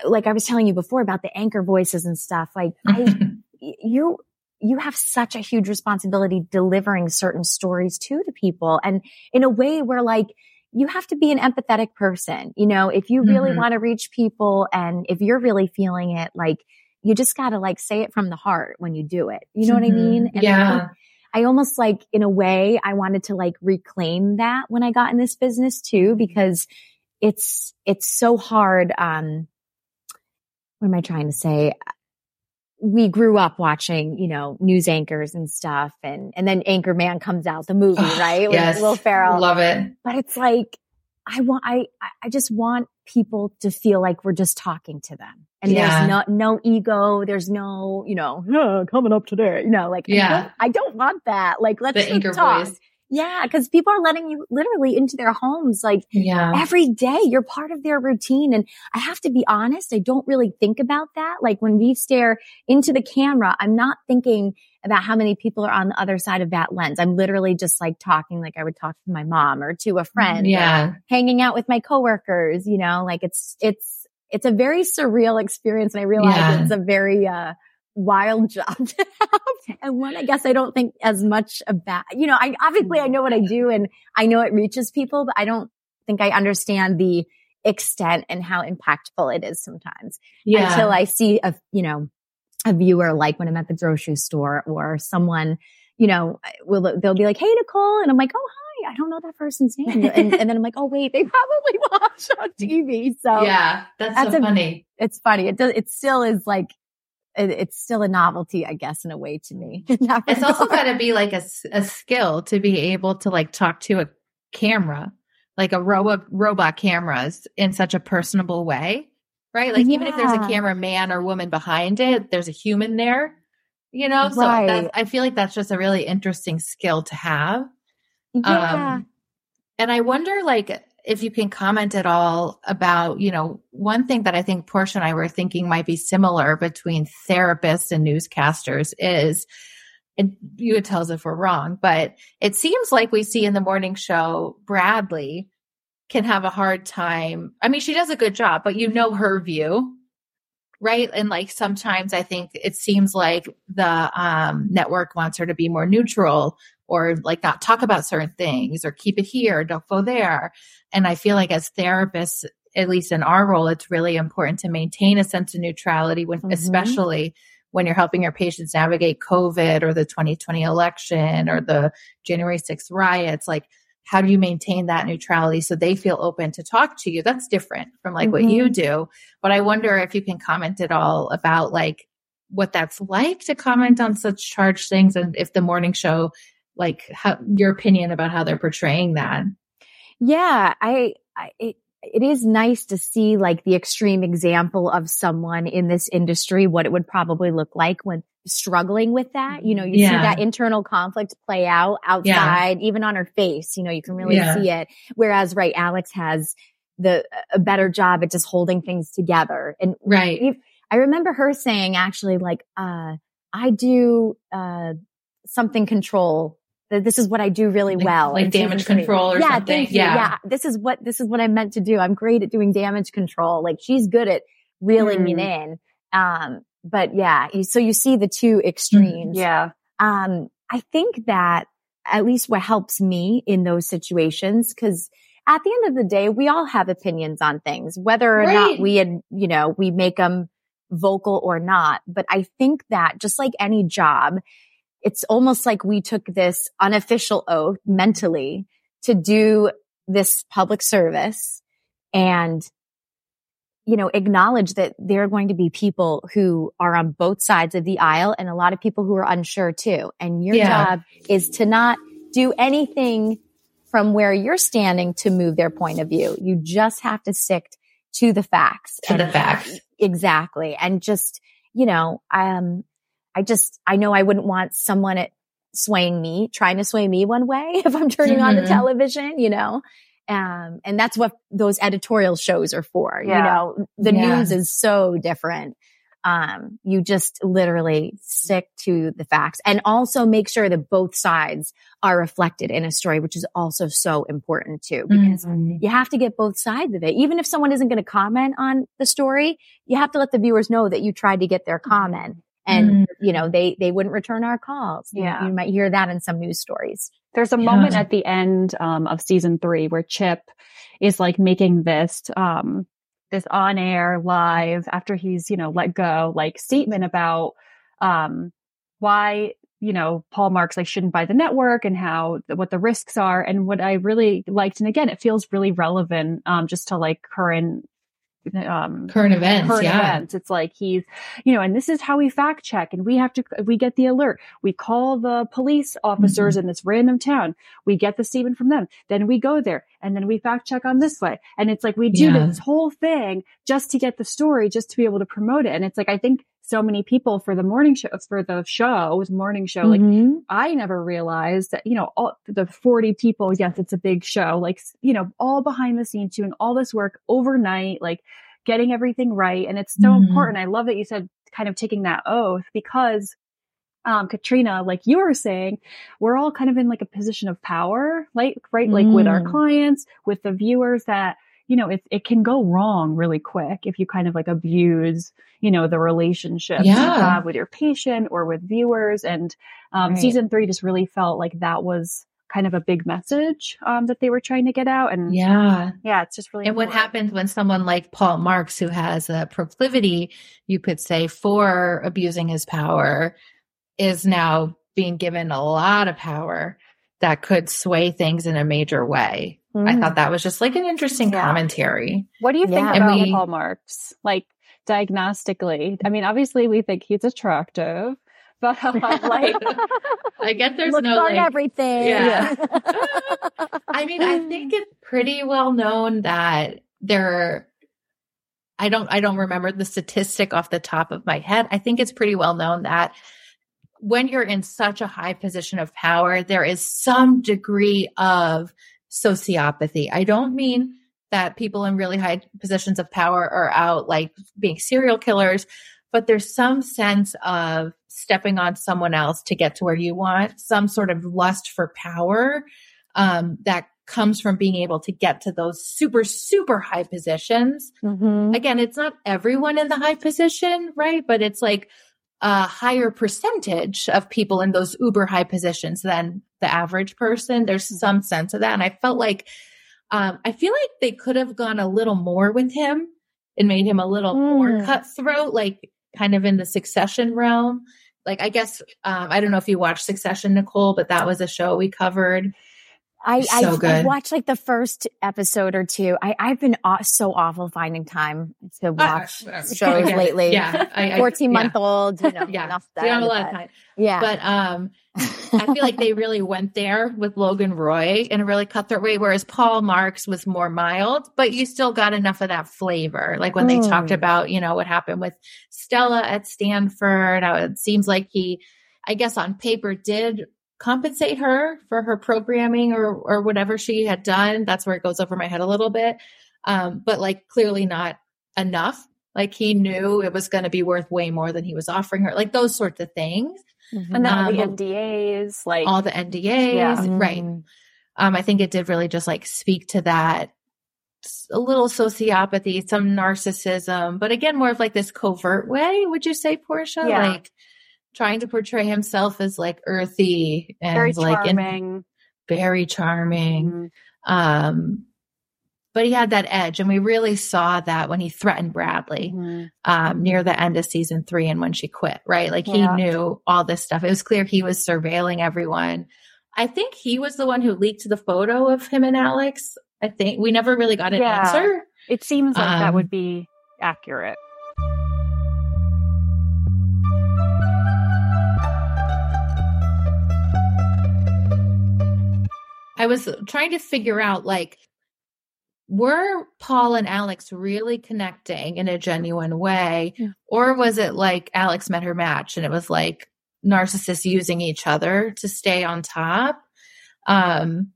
like I was telling you before about the anchor voices and stuff, like I, you, you have such a huge responsibility delivering certain stories to the people and in a way where like you have to be an empathetic person. You know, if you really mm-hmm. want to reach people and if you're really feeling it, like you just got to like say it from the heart when you do it. You know mm-hmm. what I mm-hmm. mean? And yeah. I, I almost like in a way I wanted to like reclaim that when I got in this business too, because it's, it's so hard. Um, what am I trying to say? We grew up watching, you know, news anchors and stuff. And, and then Anchorman comes out, the movie, right? yes. Will Ferrell. Love it. But it's like, I want, I, I just want people to feel like we're just talking to them. And yeah. there's no, no ego. There's no, you know, oh, coming up today, you know, like, yeah, I don't, I don't want that. Like, let's the anchor talk. Voice. Yeah, because people are letting you literally into their homes like yeah. every day. You're part of their routine. And I have to be honest, I don't really think about that. Like when we stare into the camera, I'm not thinking about how many people are on the other side of that lens. I'm literally just like talking like I would talk to my mom or to a friend. Yeah. hanging out with my coworkers, you know, like it's, it's, it's a very surreal experience. And I realize yeah. it's a very, uh, wild job to have and one I guess I don't think as much about, you know, I obviously I mm. know what I do and I know it reaches people, but I don't think I understand the extent and how impactful it is sometimes yeah. until I see a, you know, a viewer like when I'm at the grocery store or someone, you know, will, they'll be like, Hey, Nicole. And I'm like, Oh, hi. I don't know that person's name. And, and then I'm like, Oh, wait, they probably watch on TV. So yeah, that's, that's so a, funny. It's funny. It does, it still is like, it, it's still a novelty, I guess, in a way to me. it's also got to be like a, a skill to be able to like talk to a camera, like a robot robot cameras in such a personable way, right? Like yeah. even if there's a camera man or woman behind it, there's a human there. You know, so Right. that, I feel like that's just a really interesting skill to have. Yeah. Um, and I wonder, like, if you can comment at all about, you know, one thing that I think Portia and I were thinking might be similar between therapists and newscasters is, and you would tell us if we're wrong, but it seems like we see in the morning show, Bradley can have a hard time. I mean, she does a good job, but you know her view, right? And like sometimes I think it seems like the um, network wants her to be more neutral or like not talk about certain things or keep it here, don't go there. And I feel like as therapists, at least in our role, it's really important to maintain a sense of neutrality when, Mhm. especially when you're helping your patients navigate COVID or the 2020 election or the January 6th riots. Like, how do you maintain that neutrality so they feel open to talk to you? That's different from like what you do. But I wonder if you can comment at all about like what that's like to comment on such charged things and if the morning show, like how your opinion about how they're portraying that. Yeah, I, I it, it is nice to see like the extreme example of someone in this industry, what it would probably look like when struggling with that. You know, you see that internal conflict play out outside, even on her face. You know, you can really Yeah. see it. Whereas, right, Alex has the a better job at just holding things together. And Right. if- I remember her saying actually like, uh, I do, uh, something control. This is what I do really Like- well. like damage control or yeah, something. Yeah. Yeah. This is what, this is what I'm meant to do. I'm great at doing damage control. Like she's good at reeling it in. Um, but yeah, you- so you see the two extremes. Yeah. Um, I think that at least what helps me in those situations, cause at the end of the day, we all have opinions on things, whether or Right. not we had, you know, we make them vocal or not. But I think that just like any job, it's almost like we took this unofficial oath mentally to do this public service and you know, acknowledge that there are going to be people who are on both sides of the aisle and a lot of people who are unsure too. And your Yeah. job is to not do anything from where you're standing to move their point of view. You just have to stick to the facts. To the facts. Exactly. And just, you know, um, I just, I know I wouldn't want someone at swaying me, trying to sway me one way if I'm turning on the Mhm. television, you know? Um, and that's what those editorial shows are for. You know, the Yeah. news is so different. Um, you just literally stick to the facts and also make sure that both sides are reflected in a story, which is also so important too, because Mhm. you have to get both sides of it. Even if someone isn't going to comment on the story, you have to let the viewers know that you tried to get their comment and, Mhm. you know, they, they wouldn't return our calls. You- Yeah. You, might hear that in some news stories. There's a Yeah. moment at the end um, of season three where Chip is like making this um, this on air live after he's you know let go like statement about um, why you know Paul Marks like shouldn't buy the network and how what the risks are and what I really liked and again it feels really relevant um, just to like current um Current events. current yeah. events. It's like he's, you know, and this is how we fact check and we have to, we get the alert. We call the police officers in this random town. We get the statement from them. Then we go there and then we fact check on this way. And it's like we do Yeah. this whole thing just to get the story, just to be able to promote it. And it's like, I think so many people for the morning show, for the show, was morning show, like Mhm. I never realized that, you know, all the 40 people, yes, it's a big show, like, you know, all behind the scenes doing all this work overnight, like getting everything right. And it's so Mhm. important. I love that you said kind of taking that oath because, um, Katrina, like you were saying, we're all kind of in like a position of power, like, right? Like with our Mm. clients, with the viewers that, you know, it, it can go wrong really quick if you kind of like abuse, you know, the relationship you have with your patient or with viewers. And um, Right. season three just really felt like that was kind of a big message um, that they were trying to get out. And yeah, Yeah. it's just really And what happens when someone like Paul Marks, who has a proclivity, you could say, for abusing his power, is now being given a lot of power that could sway things in a major way? I Mhm. thought that was just like an interesting Yeah. commentary. What do you think Yeah. About we- Paul Marks? Like diagnostically, I mean, obviously we think he's attractive, but like, I get there's Looks no on like, everything. Yeah. I mean, I think it's pretty well known that there I don't I don't remember the statistic off the top of my head. I think it's pretty well known that when you're in such a high position of power, there is some degree of sociopathy. I don't mean that people in really high positions of power are out like being serial killers, but there's some sense of stepping on someone else to get to where you want, some sort of lust for power um, that comes from being able to get to those super, super high positions. Mm-hmm. Again, it's not everyone in the high position, right? But it's like a higher percentage of people in those uber high positions than the average person. There's Mm-hmm. some sense of that. And I felt like, um, I feel like they could have gone a little more with him and made him a little more Mm. cutthroat, like kind of in the succession realm. Like, I guess, um, I don't know if you watched Succession, Nicole, but that was a show we covered. I, So I, I watched like the first episode or two. I, I've been aw- so awful finding time to watch whatever. shows lately. Yeah. I- I- 14 yeah. month old, you know, Yeah. enough have a lot of time. Yeah. But um, I feel like they really went there with Logan Roy in a really cutthroat way, whereas Paul Marks was more mild, but you still got enough of that flavor. Like when they Mm. talked about, you know, what happened with Stella at Stanford, how it seems like he, I guess on paper did compensate her for her programming or or whatever she had done. That's where it goes over my head a little bit. Um, but like clearly not enough. Like he knew it was going to be worth way more than he was offering her. Like those sorts of things. Mhm. And then all the Um, NDAs, like all the NDAs, Yeah. right? Mm. Um, I think it did really just like speak to that a little sociopathy, some narcissism, but again, more of like this covert way. Would you say, Portia? Yeah. Like trying to portray himself as like earthy and very like in- charming. very charming. Mhm. Um, but he had that edge, and we really saw that when he threatened Bradley Mhm. um, near the end of season three and when she quit, right? Like he knew all this stuff. It was clear he was surveilling everyone. I think he was the one who leaked the photo of him and Alex. I think we never really got an Yeah. answer. It seems like that Um, would be accurate. I was trying to figure out like, were Paul and Alex really connecting in a genuine way? Yeah. Or was it like Alex met her match and it was like narcissists using each other to stay on top? Um,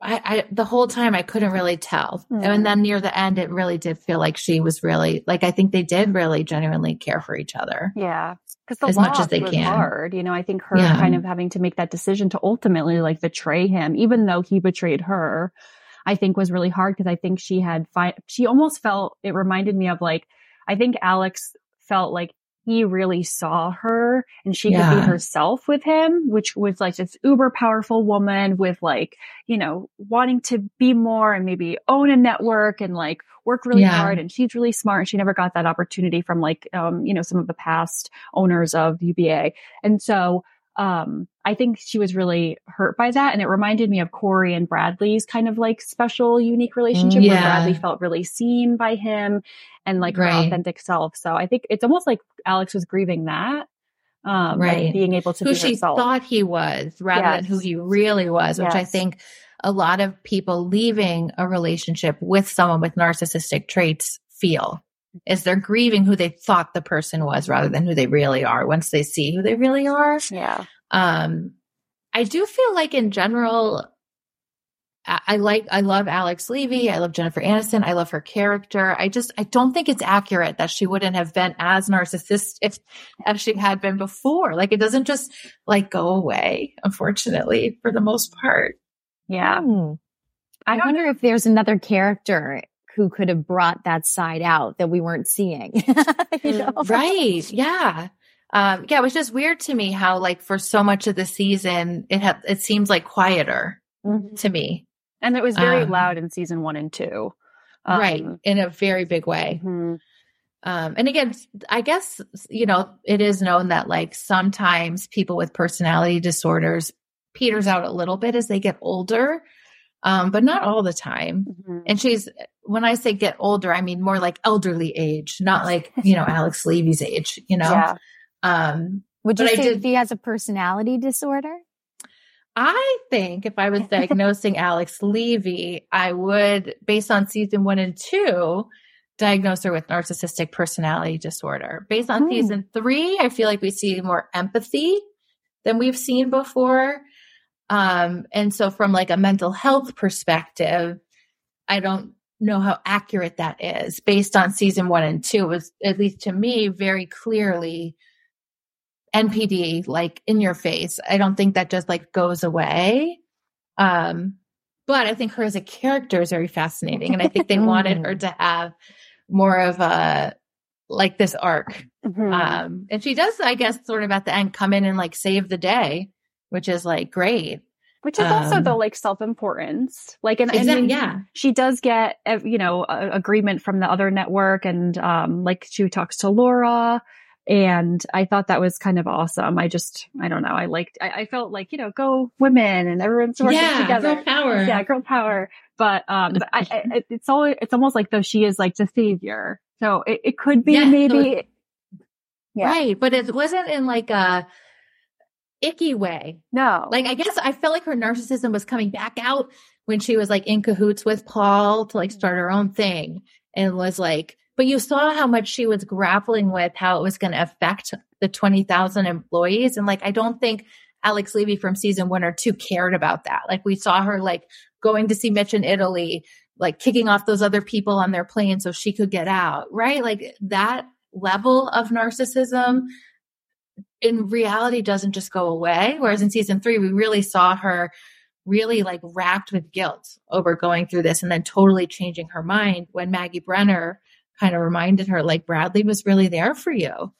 I, I the whole time I couldn't really tell. Hmm. And then near the end, it really did feel like she was really like I think they did really genuinely care for each other. Yeah. Because the As much as they can. hard. You know, I think her Yeah. kind of having to make that decision to ultimately like betray him, even though he betrayed her, I think was really hard because I think she had fi- she almost felt it reminded me of like I think Alex felt like he really saw her and she could be herself with him, which was like this uber powerful woman with like, you know, wanting to be more and maybe own a network and like work really Yeah. hard. And she's really smart. And she never got that opportunity from like, um, you know, some of the past owners of UBA. And so, um, I think she was really hurt by that. And it reminded me of Cory and Bradley's kind of like special, unique relationship where Bradley felt really seen by him and like her authentic self. So I think it's almost like Alex was grieving that. Um, Right. like being able to who be she herself. thought he was rather than who he really was, which I think a lot of people leaving a relationship with someone with narcissistic traits feel is they're grieving who they thought the person was rather than who they really are once they see who they really are. yeah. Um, I do feel like in general, I, I like, I love Alex Levy. I love Jennifer Aniston. I love her character. I just, I don't think it's accurate that she wouldn't have been as narcissistic as she had been before. Like it doesn't just like go away, unfortunately, for the most part. Yeah. Hmm. I I don't wonder if there's another character who could have brought that side out that we weren't seeing. You know? Right. Yeah. Um, yeah, it was just weird to me how like for so much of the season, it had, it seems like quieter Mhm. to me. And it was very Um, loud in season one and two. Um, right. In a very big way. mhm. Um, and again, I guess, you know, it is known that like sometimes people with personality disorders peters out a little bit as they get older, um, but not all the time. Mhm. And she's, when I say get older, I mean more like elderly age, not like, you know, Alex Levy's age, you know? Yeah. Um, Would you I say did- he has a personality disorder? I think if I was diagnosing Alex Levy, I would, based on season one and two, diagnose her with narcissistic personality disorder. Based on Hmm. season three, I feel like we see more empathy than we've seen before. Um, and so from like a mental health perspective, I don't know how accurate that is based on season one and two. It was at least to me very clearly NPD, like in your face. I don't think that just like goes away. Um, but I think her as a character is very fascinating. And I think they wanted her to have more of a like this arc. Mhm. Um, and she does, I guess, sort of at the end come in and like save the day, which is like great. Which is also um, the like self importance. Like, and, Exactly. Yeah. she does get uh, you know agreement from the other network and um like she talks to laura and i thought that was kind of awesome i just i don't know i liked i, I felt like you know go women and everyone's working together girl power. yeah girl power but um but I, I, it's always it's almost like though she is like the savior so it, it could be Yeah, so maybe yeah. Right. But it wasn't in like a icky way. no Like, I guess I felt like her narcissism was coming back out when she was like in cahoots with Paul to like start her own thing and was like, but you saw how much she was grappling with how it was going to affect the 20,000 employees. And like, I don't think Alex Levy from season one or two cared about that. Like, we saw her like going to see Mitch in Italy, like kicking off those other people on their plane so she could get out, right? Like, that level of narcissism in reality doesn't just go away. Whereas in season three, we really saw her really like wrapped with guilt over going through this and then totally changing her mind when Maggie Brener kind of reminded her, like, Bradley was really there for you.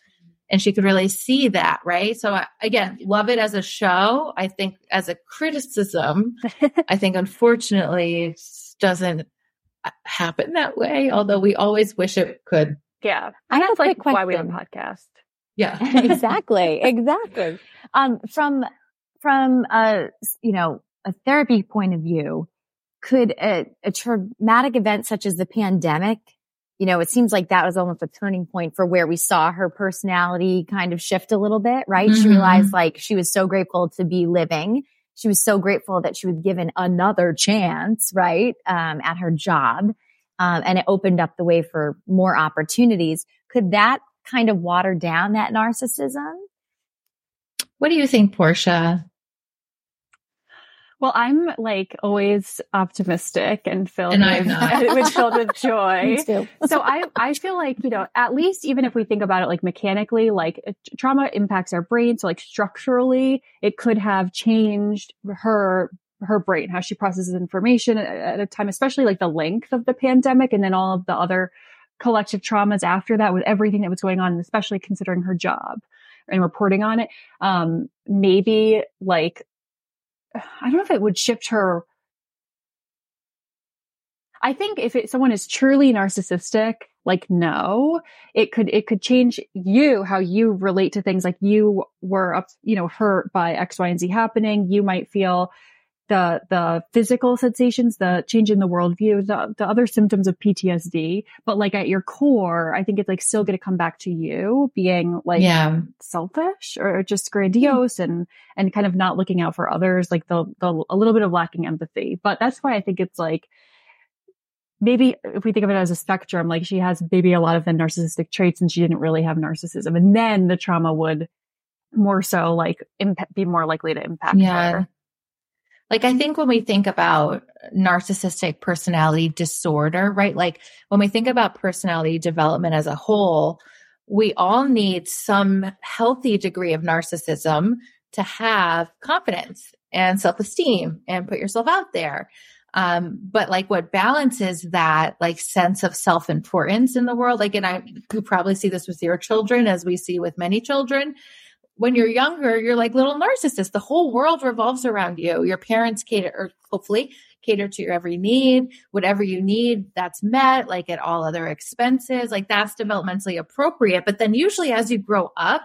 And she could really see that, right? So I, again, love it as a show. I think as a criticism, I think unfortunately it doesn't uh, happen that way. Although we always wish it could. yeah I have that's a like why we have a question. podcast Yeah. exactly exactly um from from a you know a therapy point of view could a, a traumatic event such as the pandemic you know it seems like that was almost a turning point for where we saw her personality kind of shift a little bit right she Mhm. realized like she was so grateful to be living she was so grateful that she was given another chance right um, at her job um, and it opened up the way for more opportunities could that kind of water down that narcissism What do you think, Portia? Well, I'm like always optimistic and filled And with, with filled with joy. Me too. so I, I feel like, you know, at least even if we think about it like mechanically, like trauma impacts our brain. So like structurally, it could have changed her, her brain, how she processes information at, at a time, especially like the length of the pandemic and then all of the other collective traumas after that with everything that was going on, especially considering her job and reporting on it. Um, maybe like, I don't know if it would shift her I think if it, someone is truly narcissistic, like no, it could it could change you how you relate to things. Like you were up, you know, hurt by X, Y, and Z happening. You might feel the the physical sensations, the change in the worldview, the the other symptoms of PTSD. But like at your core, I think it's like still going to come back to you being like yeah. selfish or just grandiose and and kind of not looking out for others like the the a little bit of lacking empathy but that's why i think it's like maybe if we think of it as a spectrum like she has maybe a lot of the narcissistic traits and she didn't really have narcissism and then the trauma would more so like imp- be more likely to impact Yeah. her Like, I think when we think about narcissistic personality disorder, right? Like, when we think about personality development as a whole, we all need some healthy degree of narcissism to have confidence and self esteem and put yourself out there. Um, but like what balances that like sense of self importance in the world, like, and I you probably see this with your children as we see with many children. When you're younger, you're like little narcissist. The whole world revolves around you. Your parents cater, or hopefully cater to your every need. Whatever you need, that's met, like at all other expenses. Like that's developmentally appropriate. But then usually as you grow up,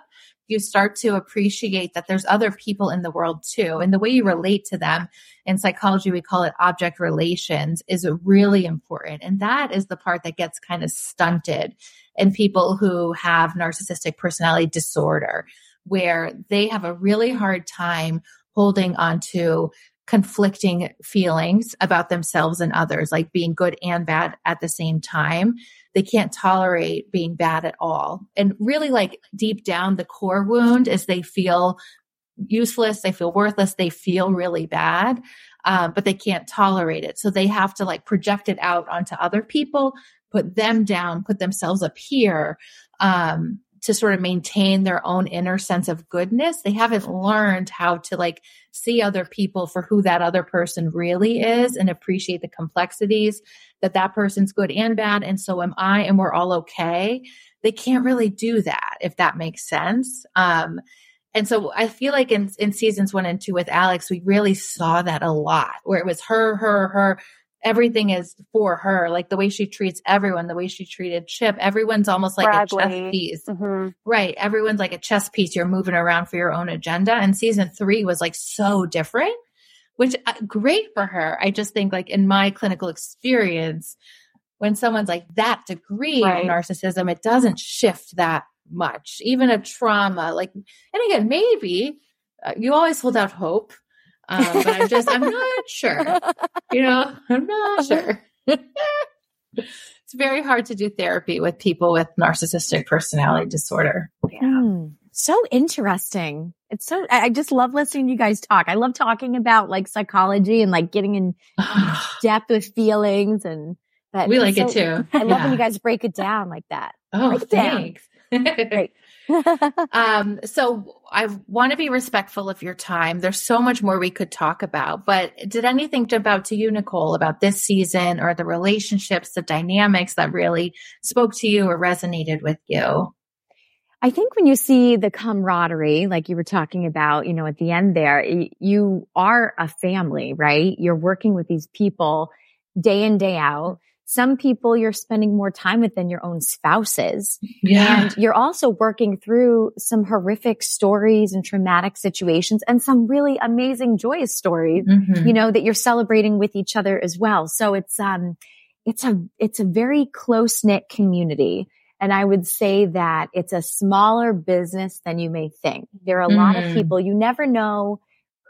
you start to appreciate that there's other people in the world too. And the way you relate to them in psychology, we call it object relations is really important. And that is the part that gets kind of stunted in people who have narcissistic personality disorder, where they have a really hard time holding onto conflicting feelings about themselves and others, like being good and bad at the same time. They can't tolerate being bad at all. And really, like deep down, the core wound is they feel useless, they feel worthless, they feel really bad, um, but they can't tolerate it. So they have to like project it out onto other people, put them down, put themselves up here. Um, to sort of maintain their own inner sense of goodness. They haven't learned how to like see other people for who that other person really is and appreciate the complexities that that person's good and bad. And so am I, and we're all okay. They can't really do that, if that makes sense. Um, and so I feel like in, in seasons one and two with Alex, we really saw that a lot where it was her, her, her, everything is for her. Like the way she treats everyone, the way she treated Chip, everyone's almost like Bradley. a chess piece. Mhm. Right. Everyone's like a chess piece you're moving around for your own agenda. And season three was like so different, which uh, great for her. I just think like in my clinical experience, when someone's like that degree Right. of narcissism, it doesn't shift that much. Even a trauma, like, and again, maybe uh, you always hold out hope. Um, but I'm just, I'm not sure. You know, I'm not sure. it's very hard to do therapy with people with narcissistic personality disorder. Hmm. So interesting. It's so, I I just love listening to you guys talk. I love talking about like psychology and like getting in depth with feelings and we like it too. I love when you guys break it down like that. Oh, break thanks. Great. um, so I want to be respectful of your time. There's so much more we could talk about, but did anything jump out to you, Nicole, about this season or the relationships, the dynamics that really spoke to you or resonated with you? I think when you see the camaraderie, like you were talking about, you know, at the end there, you are a family, right? You're working with these people day in, day out. Some people you're spending more time with than your own spouses. And you're also working through some horrific stories and traumatic situations and some really amazing joyous stories, Mhm. you know, that you're celebrating with each other as well. So it's, um, it's a, it's a very close knit community. And I would say that it's a smaller business than you may think. There are a lot of Mm. people you never know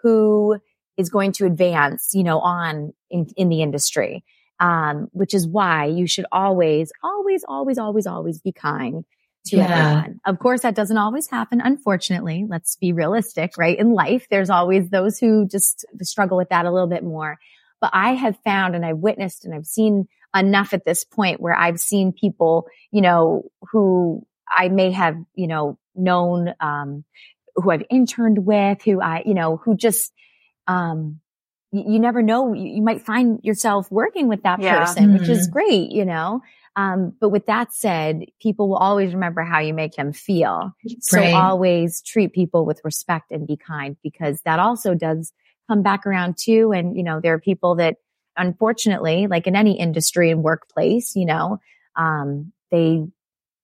who is going to advance, you know, on in, in the industry. Um, which is why you should always, always, always, always, always be kind to Yeah. everyone. Of course, that doesn't always happen. Unfortunately, let's be realistic, right? In life, there's always those who just struggle with that a little bit more. But I have found and I've witnessed and I've seen enough at this point where I've seen people, you know, who I may have, you know, known, um, who I've interned with, who I, you know, who just, um, you, you never know. You, you might find yourself working with that Yeah. person, which is great, you know. Um, but with that said, people will always remember how you make them feel. So Right. always treat people with respect and be kind because that also does come back around too. And, you know, there are people that unfortunately, like in any industry and workplace, you know, um, they,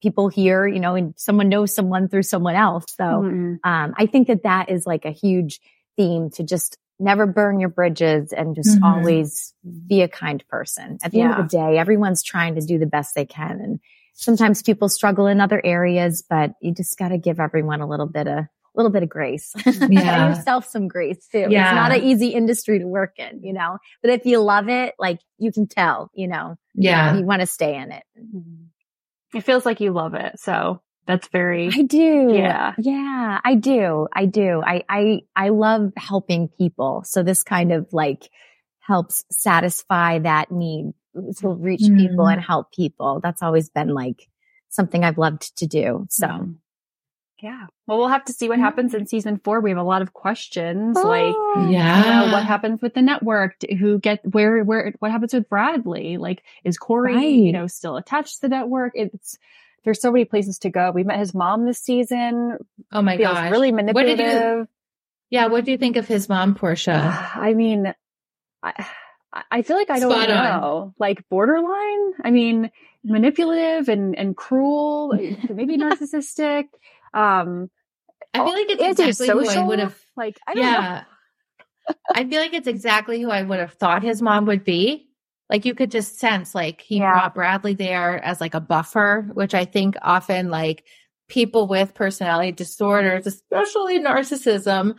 people hear, you know, and someone knows someone through someone else. So, Mm-mm. um, I think that that is like a huge theme to just never burn your bridges and just Mhm. always be a kind person. At the end of the day, everyone's trying to do the best they can. And sometimes people struggle in other areas, but you just got to give everyone a little bit of, a little bit of grace. Yeah. Give yourself some grace too. Yeah. It's not an easy industry to work in, you know, but if you love it, like you can tell, you know, Yeah. you want to stay in it. It feels like you love it. So that's very, I do. Yeah. Yeah, I do. I do. I, I, I love helping people. So this kind of like helps satisfy that need to reach people Mm. and help people. That's always been like something I've loved to do. So Mhm. yeah. Well, we'll have to see what happens in season four. We have a lot of questions like, Oh. Yeah. you know, what happens with the network? Who get where, where, what happens with Bradley? Like, is Cory, Right. you know, still attached to the network? It's, there's so many places to go. We met his mom this season. Oh my gosh. really What did you- manipulative. Yeah. What do you think of his mom, Portia? I mean, I, I feel like I don't Spot on. know, like borderline. I mean, manipulative and, and cruel, maybe narcissistic. Um, I feel like it's exactly who I would have. like, I don't know. Yeah. I feel like it's exactly who I would have thought his mom would be. Like you could just sense like he Yeah. brought Bradley there as like a buffer, which I think often like people with personality disorders, especially narcissism,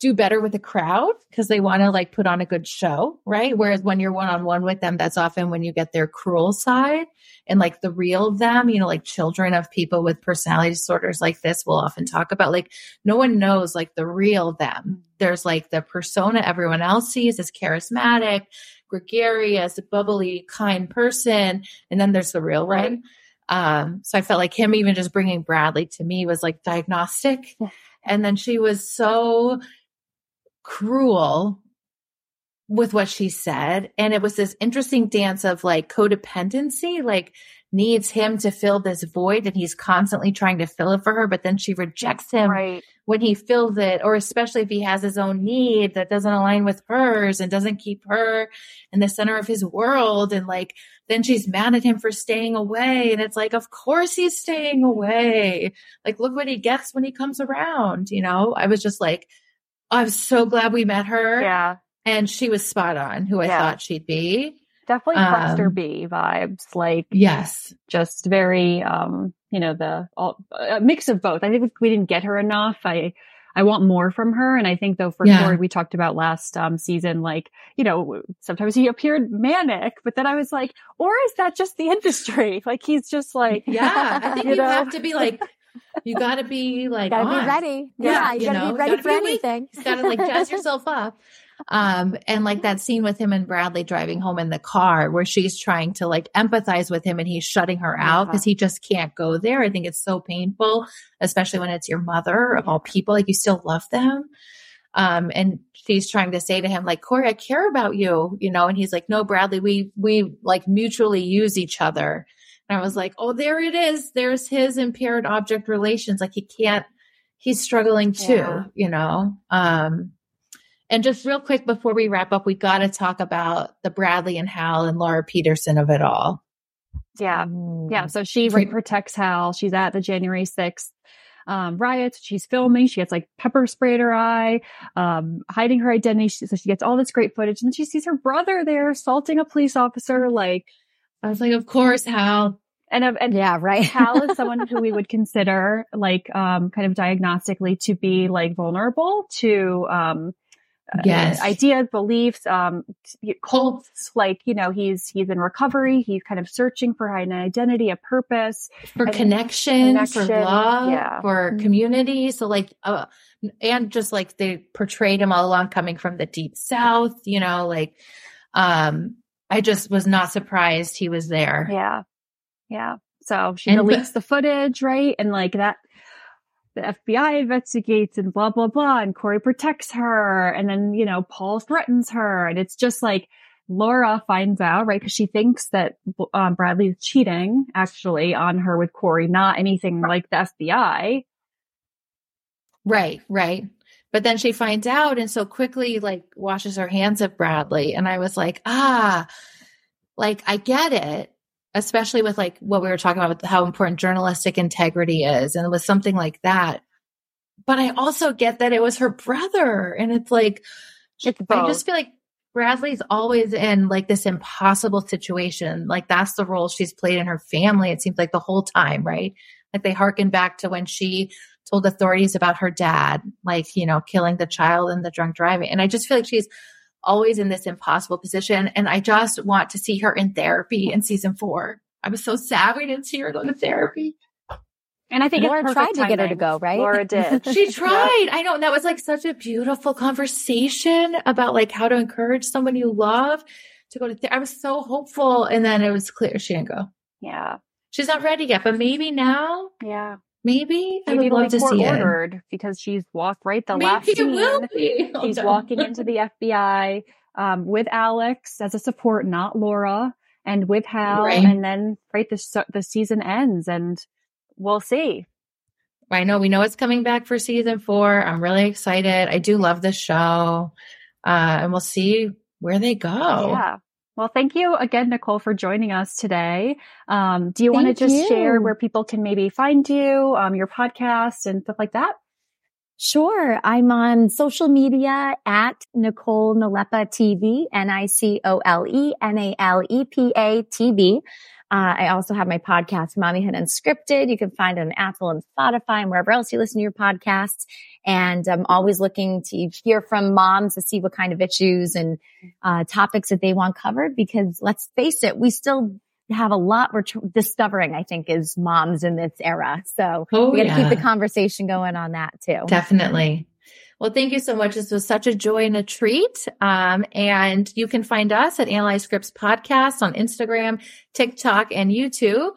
do better with a crowd because they want to like put on a good show, right? Whereas when you're one on one with them, that's often when you get their cruel side and like the real them, you know, like children of people with personality disorders like this will often talk about like no one knows like the real them. There's like the persona everyone else sees as charismatic, gregarious, bubbly, kind person. And then there's the real one. Um, so I felt like him even just bringing Bradley to me was like diagnostic. And then she was so cruel with what she said. And it was this interesting dance of like codependency, like needs him to fill this void and he's constantly trying to fill it for her, but then she rejects him Right. When he fills it, or especially if he has his own need that doesn't align with hers and doesn't keep her in the center of his world. And like, then she's mad at him for staying away. And it's like, of course he's staying away. Like, look what he gets when he comes around. You know, I was just like, I'm so glad we met her. Yeah. And she was spot on who I Yeah. thought she'd be. Definitely cluster Um, B vibes. Like, Yes. just very, um, you know, the all, a mix of both. I think we didn't get her enough. I, I want more from her. And I think though for Yeah. Cory, we talked about last um, season, like, you know, sometimes he appeared manic, but then I was like, or is that just the industry? Like he's just like, Yeah. I think you, know? have to be like, you got to be like, Gotta on. be ready. Yeah, Yeah, you you gotta know, be ready gotta for be anything. Just gotta like jazz yourself up. Um, and like that scene with him and Bradley driving home in the car where she's trying to like empathize with him and he's shutting her out because he just can't go there. I think it's so painful, especially when it's your mother of all people. Like you still love them. Um, and she's trying to say to him, like, Cory, I care about you, you know, and he's like, no, Bradley, we, we like mutually use each other. And I was like, oh, there it is. There's his impaired object relations. Like he can't, he's struggling too, Yeah. you know? Um, and just real quick before we wrap up, we got to talk about the Bradley and Hal and Laura Peterson of it all. yeah. Yeah. So she right, protects Hal. She's at the January 6th um, riots. She's filming. She gets like pepper spray in her eye, um, hiding her identity. She, so she gets all this great footage. And then she sees her brother there assaulting a police officer. Like, I was like, of course, Hal. and, uh, and Yeah, right. Hal is someone who we would consider like, um, kind of diagnostically to be like vulnerable to, um, Yes. ideas, beliefs, um, cults. like, you know, he's, he's in recovery. He's kind of searching for an identity, a purpose. for connection, for love, yeah. for Mhm. community. So like, uh, and just like they portrayed him all along coming from the deep south, you know, like, um, I just was not surprised he was there. Yeah. Yeah. So she And- deletes the footage, right? And like that, the FBI investigates and blah, blah, blah. And Cory protects her. And then, you know, Paul threatens her. And it's just like Laura finds out, right? Cause she thinks that um, Bradley's cheating actually on her with Cory, not anything like the FBI. Right, right. But then she finds out and so quickly like washes her hands of Bradley. And I was like, ah, like I get it, especially with like what we were talking about with how important journalistic integrity is and with something like that. But I also get that it was her brother. And it's like, It's I just feel like Bradley's always in like this impossible situation. Like that's the role she's played in her family. It seems like the whole time, right? Like they harken back to when she told authorities about her dad, like, you know, killing the child and the drunk driving. And I just feel like she's always in this impossible position. And I just want to see her in therapy in season four. I was so sad we didn't see her go to therapy. And I think Laura tried perfect to get her to go, right? Laura did. She tried. I know. And that was like such a beautiful conversation about like how to encourage someone you love to go to therapy. I was so hopeful. And then it was clear she didn't go. Yeah. She's not ready yet, but maybe now, Yeah. Maybe I Maybe would love to see it. ordered because she's walked right the Maybe last it scene. will be. She's walking into the FBI um, with Alex as a support, not Laura, and with Hal. Right. And then, right, the the season ends, and we'll see. I know we know it's coming back for season four. I'm really excited. I do love this show. Uh, and we'll see where they go. Yeah. Well, thank you again, Nicole, for joining us today. Um, do you want to just share where people can maybe find you, um, your podcast, and stuff like that? Sure. I'm on social media at Nicole Nalepa TV, N-I-C-O-L-E, N-A-L-E-P-A TV. Uh, I also have my podcast, Mommyhood Unscripted. You can find it on Apple and Spotify and wherever else you listen to your podcasts. And I'm always looking to hear from moms to see what kind of issues and uh, topics that they want covered. Because let's face it, we still have a lot we're tr- discovering, I think, as moms in this era. So Oh, we got to yeah. keep the conversation going on that too. Definitely. Well, thank you so much. This was such a joy and a treat. Um, and you can find us at Analyze Scripts Podcast on Instagram, TikTok, and YouTube.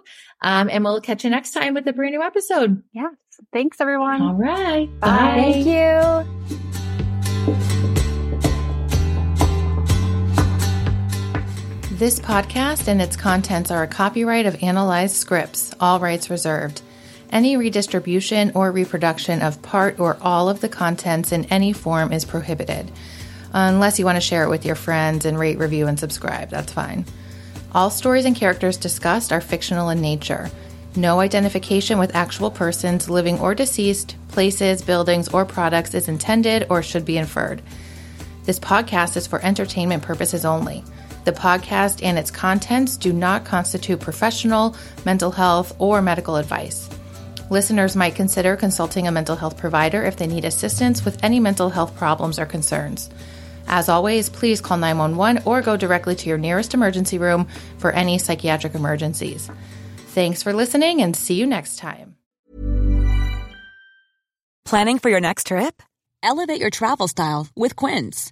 Um, and we'll catch you next time with a brand new episode. Yeah. Thanks everyone. All right. Bye. Thank you. This podcast and its contents are a copyright of Analyze Scripts, all rights reserved. Any redistribution or reproduction of part or all of the contents in any form is prohibited. Unless you want to share it with your friends and rate, review, and subscribe, that's fine. All stories and characters discussed are fictional in nature. No identification with actual persons, living or deceased, places, buildings, or products is intended or should be inferred. This podcast is for entertainment purposes only. The podcast and its contents do not constitute professional, mental health, or medical advice. Listeners might consider consulting a mental health provider if they need assistance with any mental health problems or concerns. As always, please call 911 or go directly to your nearest emergency room for any psychiatric emergencies. Thanks for listening and see you next time. Planning for your next trip? Elevate your travel style with Quince.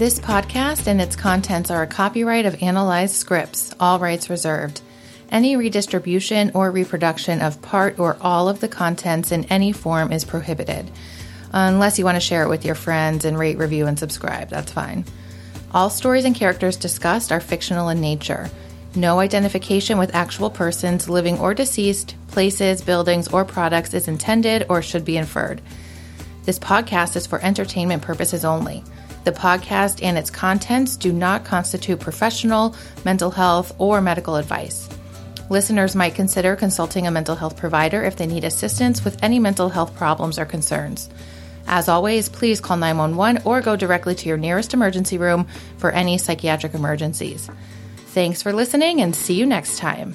This podcast and its contents are a copyright of Analyze Scripts, all rights reserved. Any redistribution or reproduction of part or all of the contents in any form is prohibited. Unless you want to share it with your friends and rate, review, and subscribe, that's fine. All stories and characters discussed are fictional in nature. No identification with actual persons, living or deceased, places, buildings, or products is intended or should be inferred. This podcast is for entertainment purposes only. The podcast and its contents do not constitute professional, mental health, or medical advice. Listeners might consider consulting a mental health provider if they need assistance with any mental health problems or concerns. As always, please call 911 or go directly to your nearest emergency room for any psychiatric emergencies. Thanks for listening and see you next time.